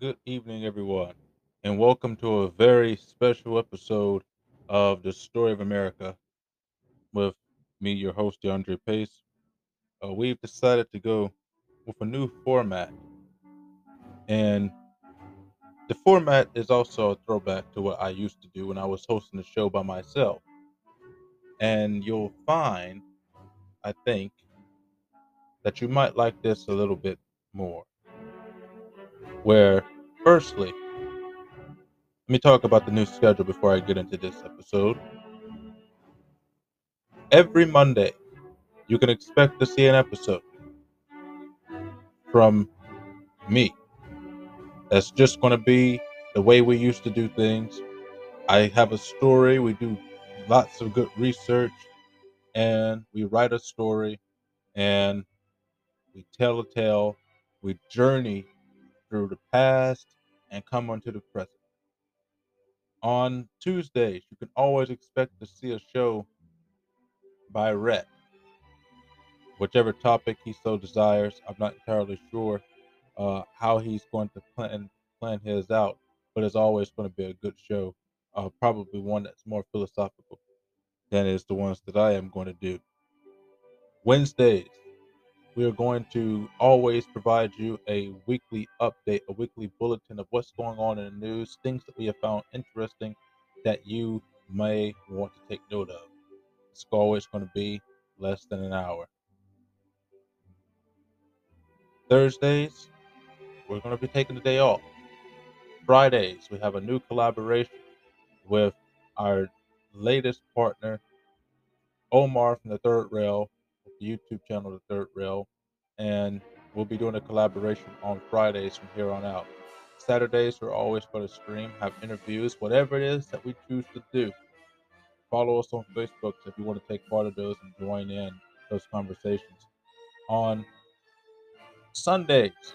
Good evening, everyone, and welcome to a very special episode of the Story of America with me, your host, DeAndre Pace. Uh, we've decided to go with a new format, and the format is also a throwback to what I used to do when I was hosting the show by myself. And you'll find, I think, that you might like this a little bit more. Where, firstly, let me talk about the new schedule before I get into this episode. Every Monday, you can expect to see an episode from me. That's just going to be the way we used to do things. I have a story, we do lots of good research, and we write a story and we tell a tale, we journey through the past and come onto the present. On Tuesdays, you can always expect to see a show by Rhett. Whichever topic he so desires, I'm not entirely sure uh, how he's going to plan plan his out, but it's always going to be a good show. Uh, probably one that's more philosophical than is the ones that I am going to do. Wednesdays, we are going to always provide you a weekly update, a weekly bulletin of what's going on in the news, things that we have found interesting that you may want to take note of. It's always going to be less than an hour. Thursdays, we're going to be taking the day off. Fridays, we have a new collaboration with our latest partner, Omar from the Third Rail, YouTube channel, The Third Rail, and we'll be doing a collaboration on Fridays from here on out. Saturdays, we're always going to stream, have interviews, whatever it is that we choose to do. Follow us on Facebook if you want to take part of those and join in those conversations. On Sundays,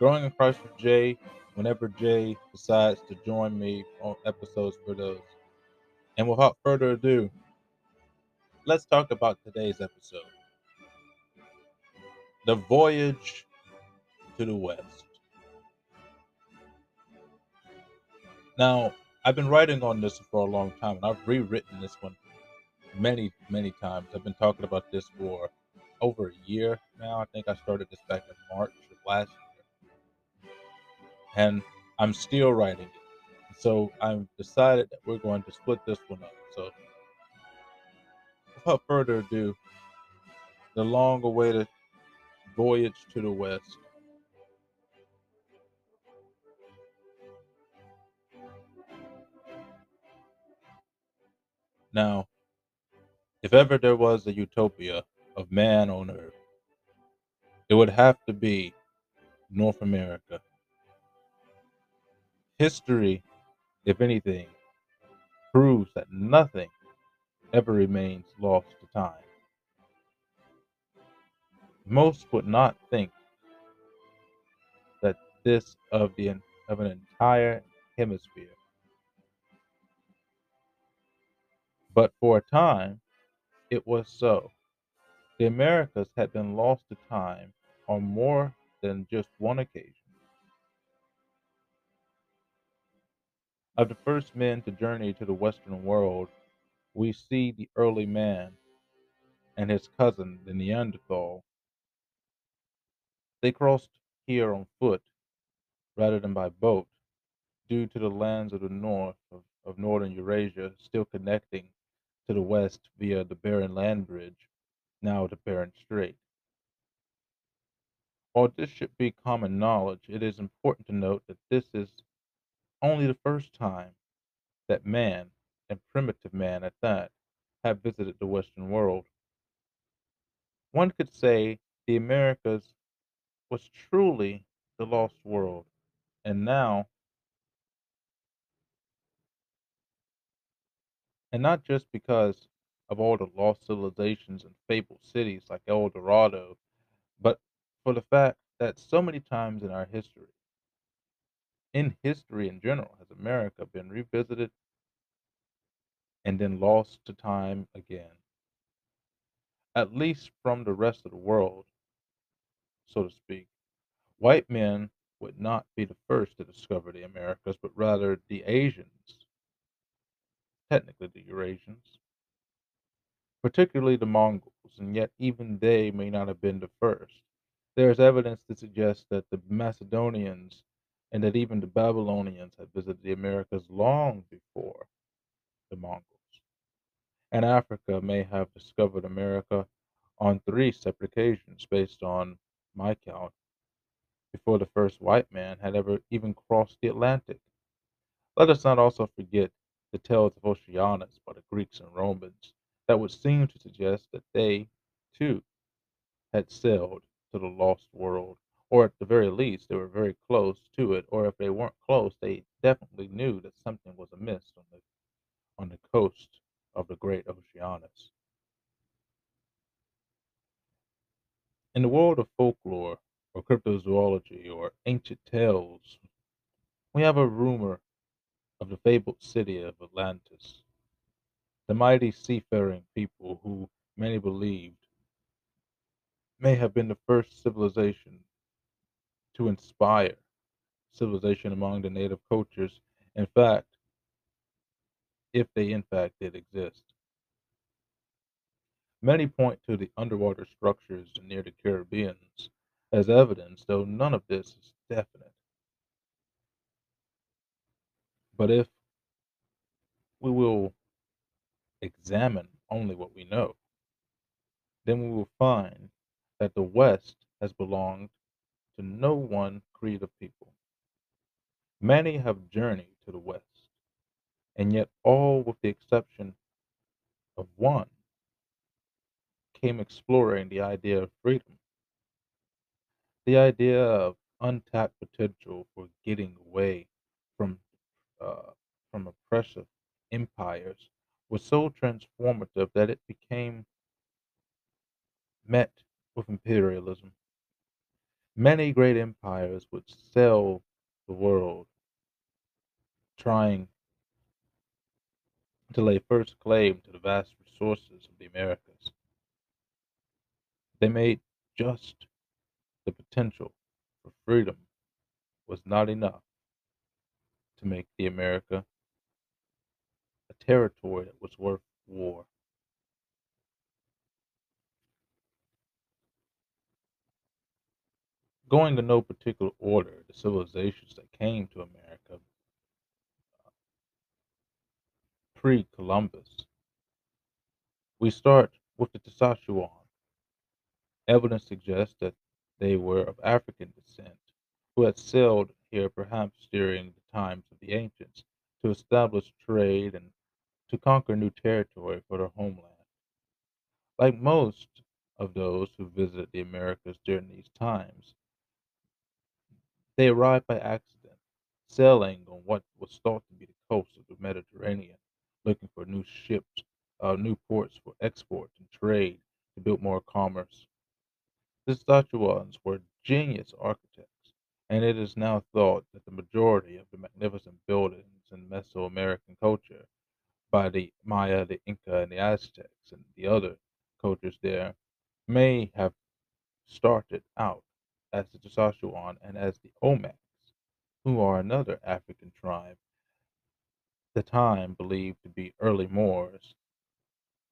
Growing in Christ with Jay, whenever Jay decides to join me on episodes for those. And without further ado, let's talk about today's episode The Voyage to the West. Now, I've been writing on this for a long time, and I've rewritten this one many, many times. I've been talking about this for over a year now. I think I started this back in March of last year. And I'm still writing it. So I've decided that we're going to split this one up. So without further ado, the long awaited voyage to the west. Now, if ever there was a utopia of man on earth, it would have to be North America. History, if anything, proves that nothing ever remains lost to time. Most would not think that this of the of an entire hemisphere. But for a time, it was so. The Americas had been lost to time on more than just one occasion. Of the first men to journey to the Western world, we see the early man and his cousin, the Neanderthal. They crossed here on foot rather than by boat due to the lands of the north of, of northern Eurasia still connecting to the west via the Bering Land Bridge, now the Bering Strait. While this should be common knowledge, it is important to note that this is only the first time that man, and primitive man at that, have visited the Western world. One could say the Americas was truly the lost world, and now, and not just because of all the lost civilizations and fabled cities like El Dorado, but for the fact that so many times in our history, in history in general, has America been revisited and then lost to time again, at least from the rest of the world, so to speak. White men would not be the first to discover the Americas, but rather the Asians, technically the Eurasians, particularly the Mongols, and yet even they may not have been the first. There is evidence to suggest that the Macedonians and that even the Babylonians had visited the Americas long before the Mongols. And Africa may have discovered America on three separate occasions, based on my count, before the first white man had ever even crossed the Atlantic. Let us not also forget the tales of Oceanus by the Greeks and Romans that would seem to suggest that they, too, had sailed to the lost world, or at the very least, they were very close to it, or if they weren't close, they definitely knew that something was amiss on the on the coast of the great Oceanus. In the world of folklore, or cryptozoology, or ancient tales, we have a rumor of the fabled city of Atlantis, the mighty seafaring people who many believed may have been the first civilization to inspire civilization among the native cultures. In fact, if they in fact did exist. Many point to the underwater structures near the Caribbeans as evidence, though none of this is definite. But if we will examine only what we know, then we will find that the West has belonged to no one creed of people. Many have journeyed to the West, and yet all, with the exception of one, came exploring the idea of freedom, the idea of untapped potential for getting away from uh, from oppressive empires was so transformative that it became met with imperialism. Many great empires would sell the world trying to lay first claim to the vast resources of the Americas. They made just the potential for freedom was not enough to make the America a territory that was worth war. Going in no particular order, the civilizations that came to America uh, pre Columbus, we start with the Saskatchewan. Evidence suggests that they were of African descent, who had sailed here perhaps during the times of the ancients to establish trade and to conquer new territory for their homeland. Like most of those who visited the Americas during these times, they arrived by accident, sailing on what was thought to be the coast of the Mediterranean, looking for new ships, uh, new ports for export and trade to build more commerce. The Saskatchewans were genius architects, and it is now thought that the majority of the magnificent buildings in Mesoamerican culture by the Maya, the Inca, and the Aztecs, and the other cultures there may have started out as the Saskatchewan and as the Olmecs, who are another African tribe, the time believed to be early Moors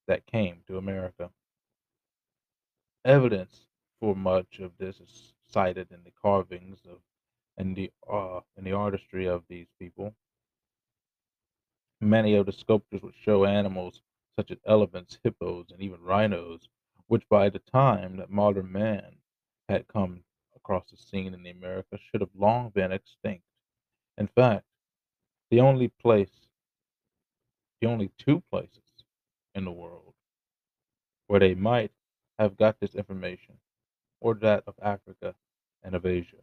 that came to America. Evidence for much of this is cited in the carvings of and the uh, in the artistry of these people. Many of the sculptures would show animals such as elephants, hippos, and even rhinos, which by the time that modern man had come across the scene in the Americas should have long been extinct. In fact, the only place, the only two places in the world where they might have got this information were that of Africa and of Asia,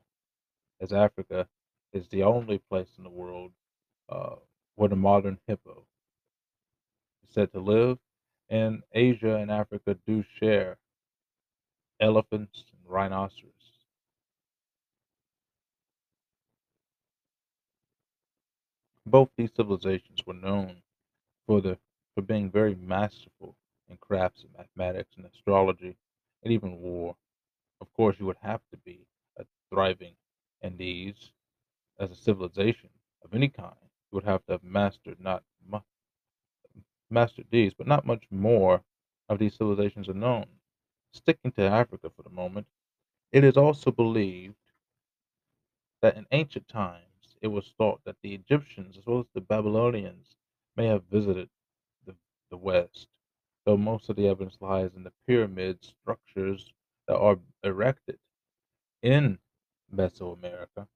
as Africa is the only place in the world uh, where the modern hippo is said to live, and Asia and Africa do share elephants and rhinoceros. Both these civilizations were known for the for being very masterful in crafts and mathematics and astrology and even war. Course, you would have to be a thriving And these, as a civilization of any kind, You would have to have mastered not mu- mastered these, but not much more of these civilizations are known. Sticking to Africa for the moment, it is also believed that in ancient times it was thought that the Egyptians as well as the Babylonians may have visited the, the West, though most of the evidence lies in the pyramid structures that are erected in Mesoamerica.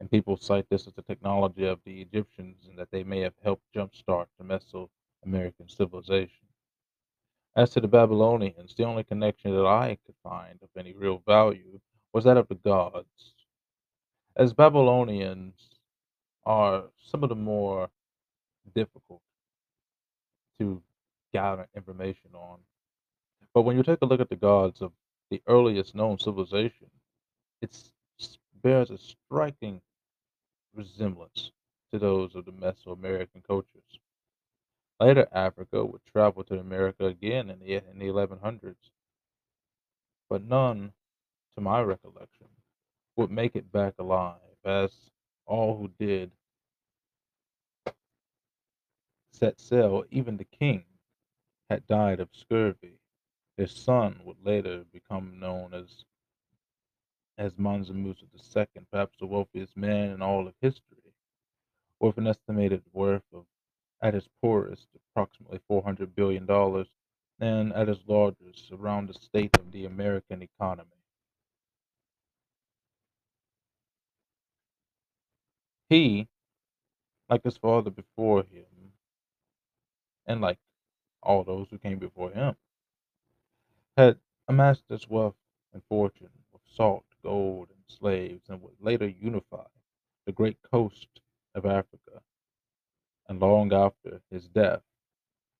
And people cite this as the technology of the Egyptians and that they may have helped jumpstart the Mesoamerican civilization. As to the Babylonians, the only connection that I could find of any real value was that of the gods. As Babylonians are some of the more difficult to gather information on. But when you take a look at the gods of the earliest known civilization, it bears a striking resemblance to those of the Mesoamerican cultures. Later, Africa would travel to America again in the, in the 1100s, but none, to my recollection, would make it back alive, as all who did set sail, even the king, had died of scurvy. His son would later become known as as Mansa Musa II, perhaps the wealthiest man in all of history, with an estimated worth of, at his poorest, approximately $400 billion, and at his largest, around the state of the American economy. He, like his father before him, and like all those who came before him, had amassed his wealth and fortune with salt, gold, and slaves, and would later unify the great coast of Africa. And long after his death,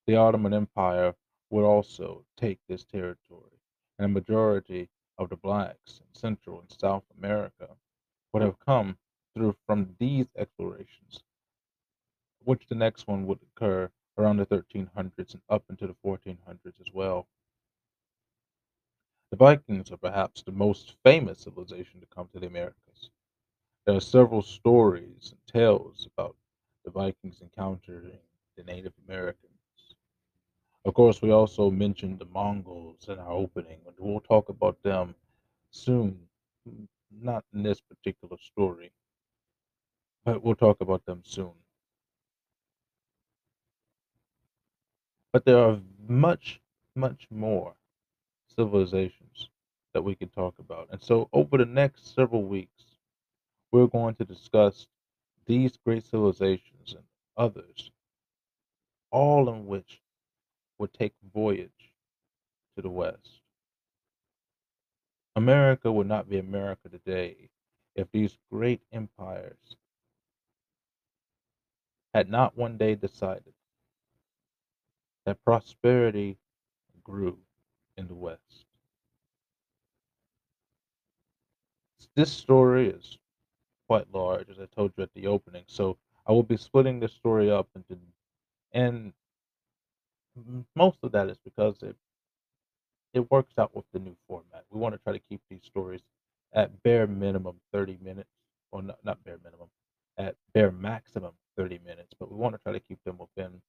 the Ottoman Empire would also take this territory, and a majority of the blacks in Central and South America would have come through from these explorations, which the next one would occur around the 1300s and up into the 1400s as well. The Vikings are perhaps the most famous civilization to come to the Americas. There are several stories and tales about the Vikings encountering the Native Americans. Of course, we also mentioned the Mongols in our opening, and we'll talk about them soon. Not in this particular story, but we'll talk about them soon. But there are much, much more civilizations that we can talk about. And so, over the next several weeks, we're going to discuss these great civilizations and others, all in which would take voyage to the West. America would not be America today if these great empires had not one day decided that prosperity grew in the West. This story is quite large, as I told you at the opening, so I will be splitting this story up into, and most of that is because it it works out with the new format. We want to try to keep these stories at bare minimum 30 minutes, or not, not bare minimum, at bare maximum 30 minutes, but we want to try to keep them within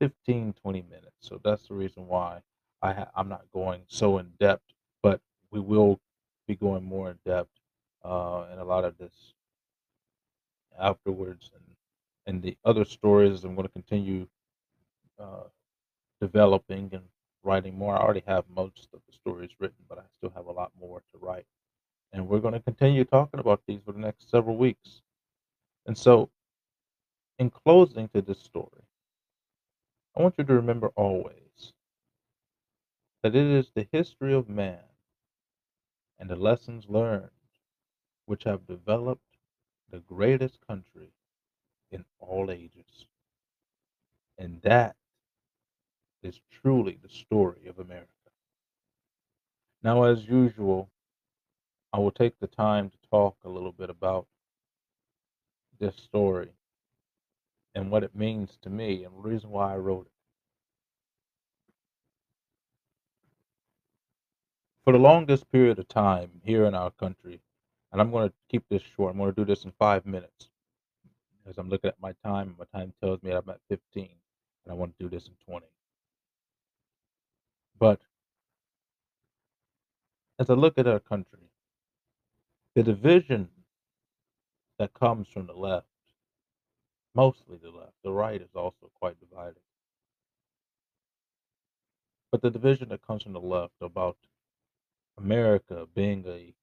15, 20 minutes. So that's the reason why I ha- I'm not going so in depth, but we will be going more in depth uh, in a lot of this afterwards, and and the other stories I'm going to continue uh, developing and writing more. I already have most of the stories written, but I still have a lot more to write, and we're going to continue talking about these for the next several weeks. And so, in closing to this story, I want you to remember always that it is the history of man and the lessons learned which have developed the greatest country in all ages. And that is truly the story of America. Now, as usual, I will take the time to talk a little bit about this story and what it means to me and the reason why I wrote it. For the longest period of time here in our country, And I'm going to keep this short. I'm going to do this in five minutes as I'm looking at my time. My time tells me I'm at 15, and I want to do this in 20. But as I look at our country, the division that comes from the left, mostly the left, the right is also quite divided. But the division that comes from the left about America being a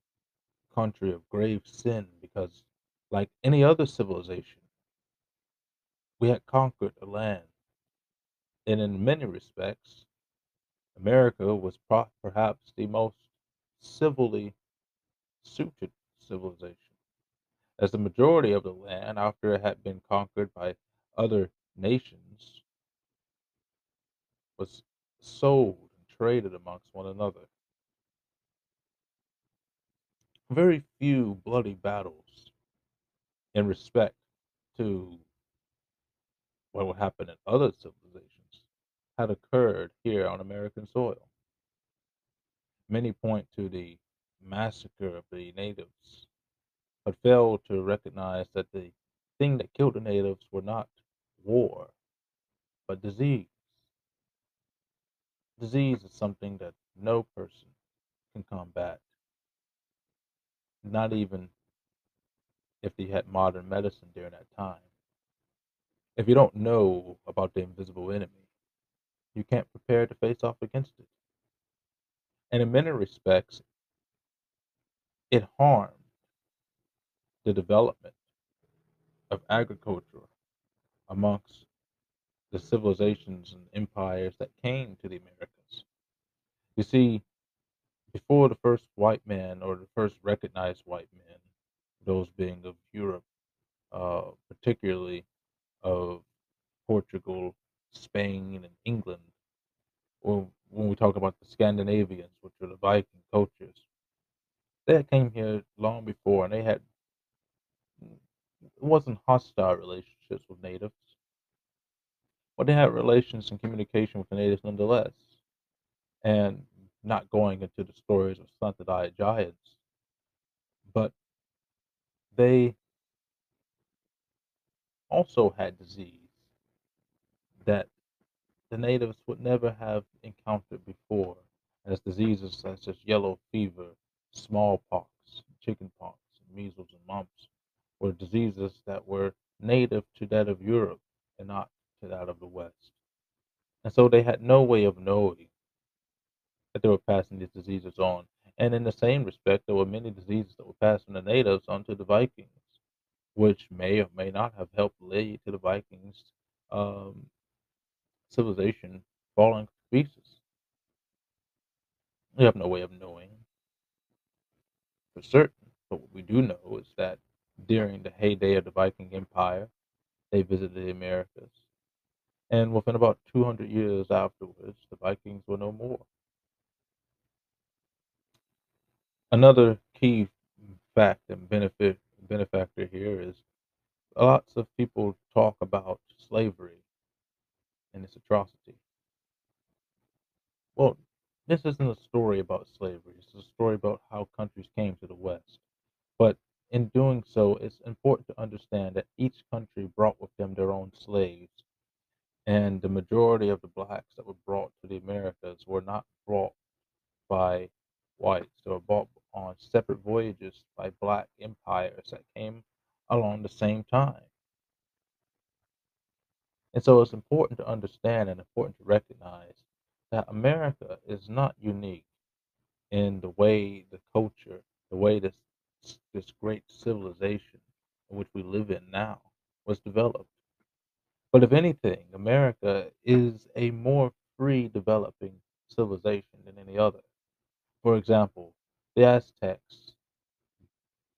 country of grave sin because, like any other civilization, we had conquered a land. And in many respects, America was pro- perhaps the most civilly suited civilization, as the majority of the land, after it had been conquered by other nations, was sold and traded amongst one another. Very few bloody battles in respect to what would happen in other civilizations had occurred here on American soil. Many point to the massacre of the natives, but fail to recognize that the thing that killed the natives were not war, but disease. Disease is something that no person can combat, not even if they had modern medicine during that time. If you don't know about the invisible enemy, you can't prepare to face off against it. And in many respects, it harmed the development of agriculture amongst the civilizations and empires that came to the Americas. You see, before the first white man or the first recognized white men, those being of Europe, uh, particularly of Portugal, Spain, and England, or when we talk about the Scandinavians, which are the Viking cultures, they came here long before and they had it wasn't hostile relationships with natives, but they had relations and communication with the natives nonetheless. And not going into the stories of stunted-eyed giants, but they also had disease that the natives would never have encountered before, as diseases such as yellow fever, smallpox, chickenpox, measles, and mumps were diseases that were native to that of Europe and not to that of the West. And so they had no way of knowing that they were passing these diseases on. And in the same respect, there were many diseases that were passed from the natives onto the Vikings, which may or may not have helped lead to the Vikings' um, civilization falling to pieces. We have no way of knowing for certain, but what we do know is that during the heyday of the Viking Empire, they visited the Americas. And within about 200 years afterwards, the Vikings were no more. Another key fact and benefit benefactor here is lots of people talk about slavery and its atrocity. Well, this isn't a story about slavery. It's a story about how countries came to the West. But in doing so, it's important to understand that each country brought with them their own slaves. And the majority of the blacks that were brought to the Americas were not brought by whites. They were brought on separate voyages by black empires that came along the same time. And so it's important to understand and important to recognize that America is not unique in the way the culture, the way this this great civilization in which we live in now was developed. But if anything, America is a more free developing civilization than any other. For example, the Aztecs,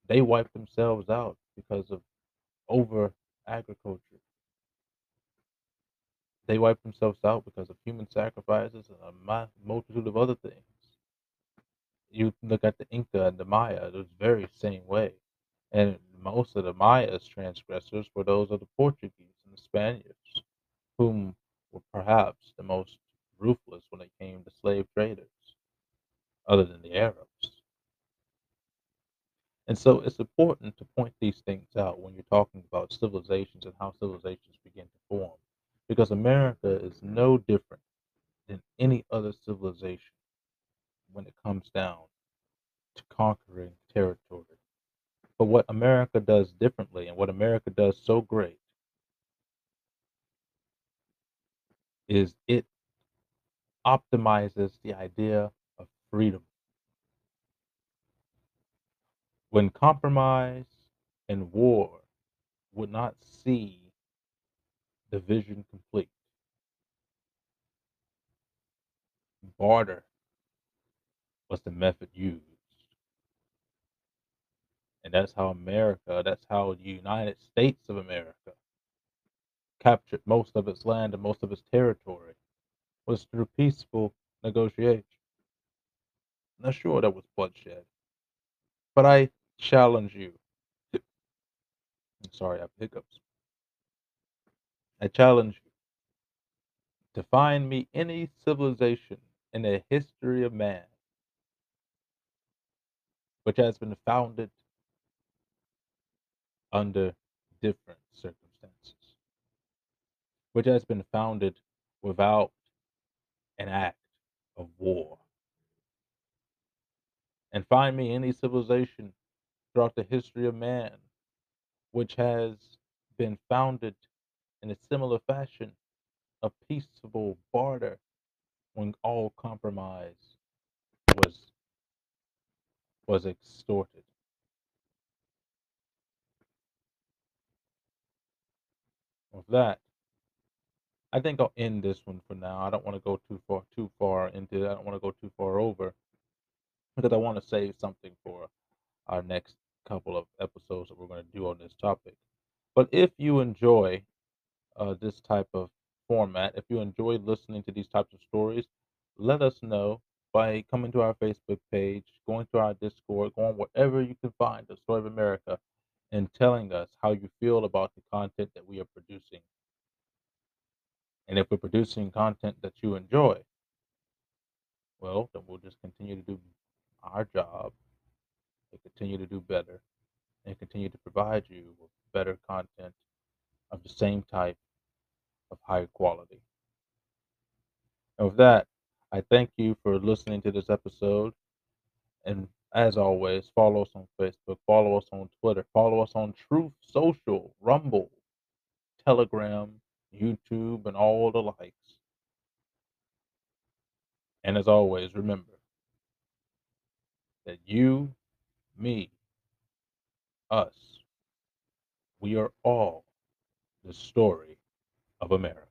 they wiped themselves out because of over agriculture. They wiped themselves out because of human sacrifices and a multitude of other things. You look at the Inca and the Maya, was very same way. And most of the Maya's transgressors were those of the Portuguese and the Spaniards, whom were perhaps the most ruthless when it came to slave traders, other than the Arabs. And so it's important to point these things out when you're talking about civilizations and how civilizations begin to form. Because America is no different than any other civilization when it comes down to conquering territory. But what America does differently and what America does so great is it optimizes the idea of freedom. When compromise and war would not see the vision complete, barter was the method used. And that's how America, that's how the United States of America captured most of its land and most of its territory was through peaceful negotiation. Now, sure, there was bloodshed, but I challenge you. I'm sorry, I have hiccups. I challenge you to find me any civilization in the history of man which has been founded under different circumstances, which has been founded without an act of war. And find me any civilization throughout the history of man which has been founded in a similar fashion a peaceable barter when all compromise was was extorted. With that, I think I'll end this one for now. I don't want to go too far too far into it. I don't want to go too far over because I want to save something for our next couple of episodes that we're going to do on this topic. But if you enjoy uh, this type of format, if you enjoy listening to these types of stories, let us know by coming to our Facebook page, going to our Discord, going wherever you can find the Story of America, and telling us how you feel about the content that we are producing. And if we're producing content that you enjoy, well, then we'll just continue to do our job and continue to do better and continue to provide you with better content of the same type of higher quality. And with that, I thank you for listening to this episode. And as always, follow us on Facebook, follow us on Twitter, follow us on Truth Social, Rumble, Telegram, YouTube, and all the likes. And as always, remember that you, me, us, we are all the story of America.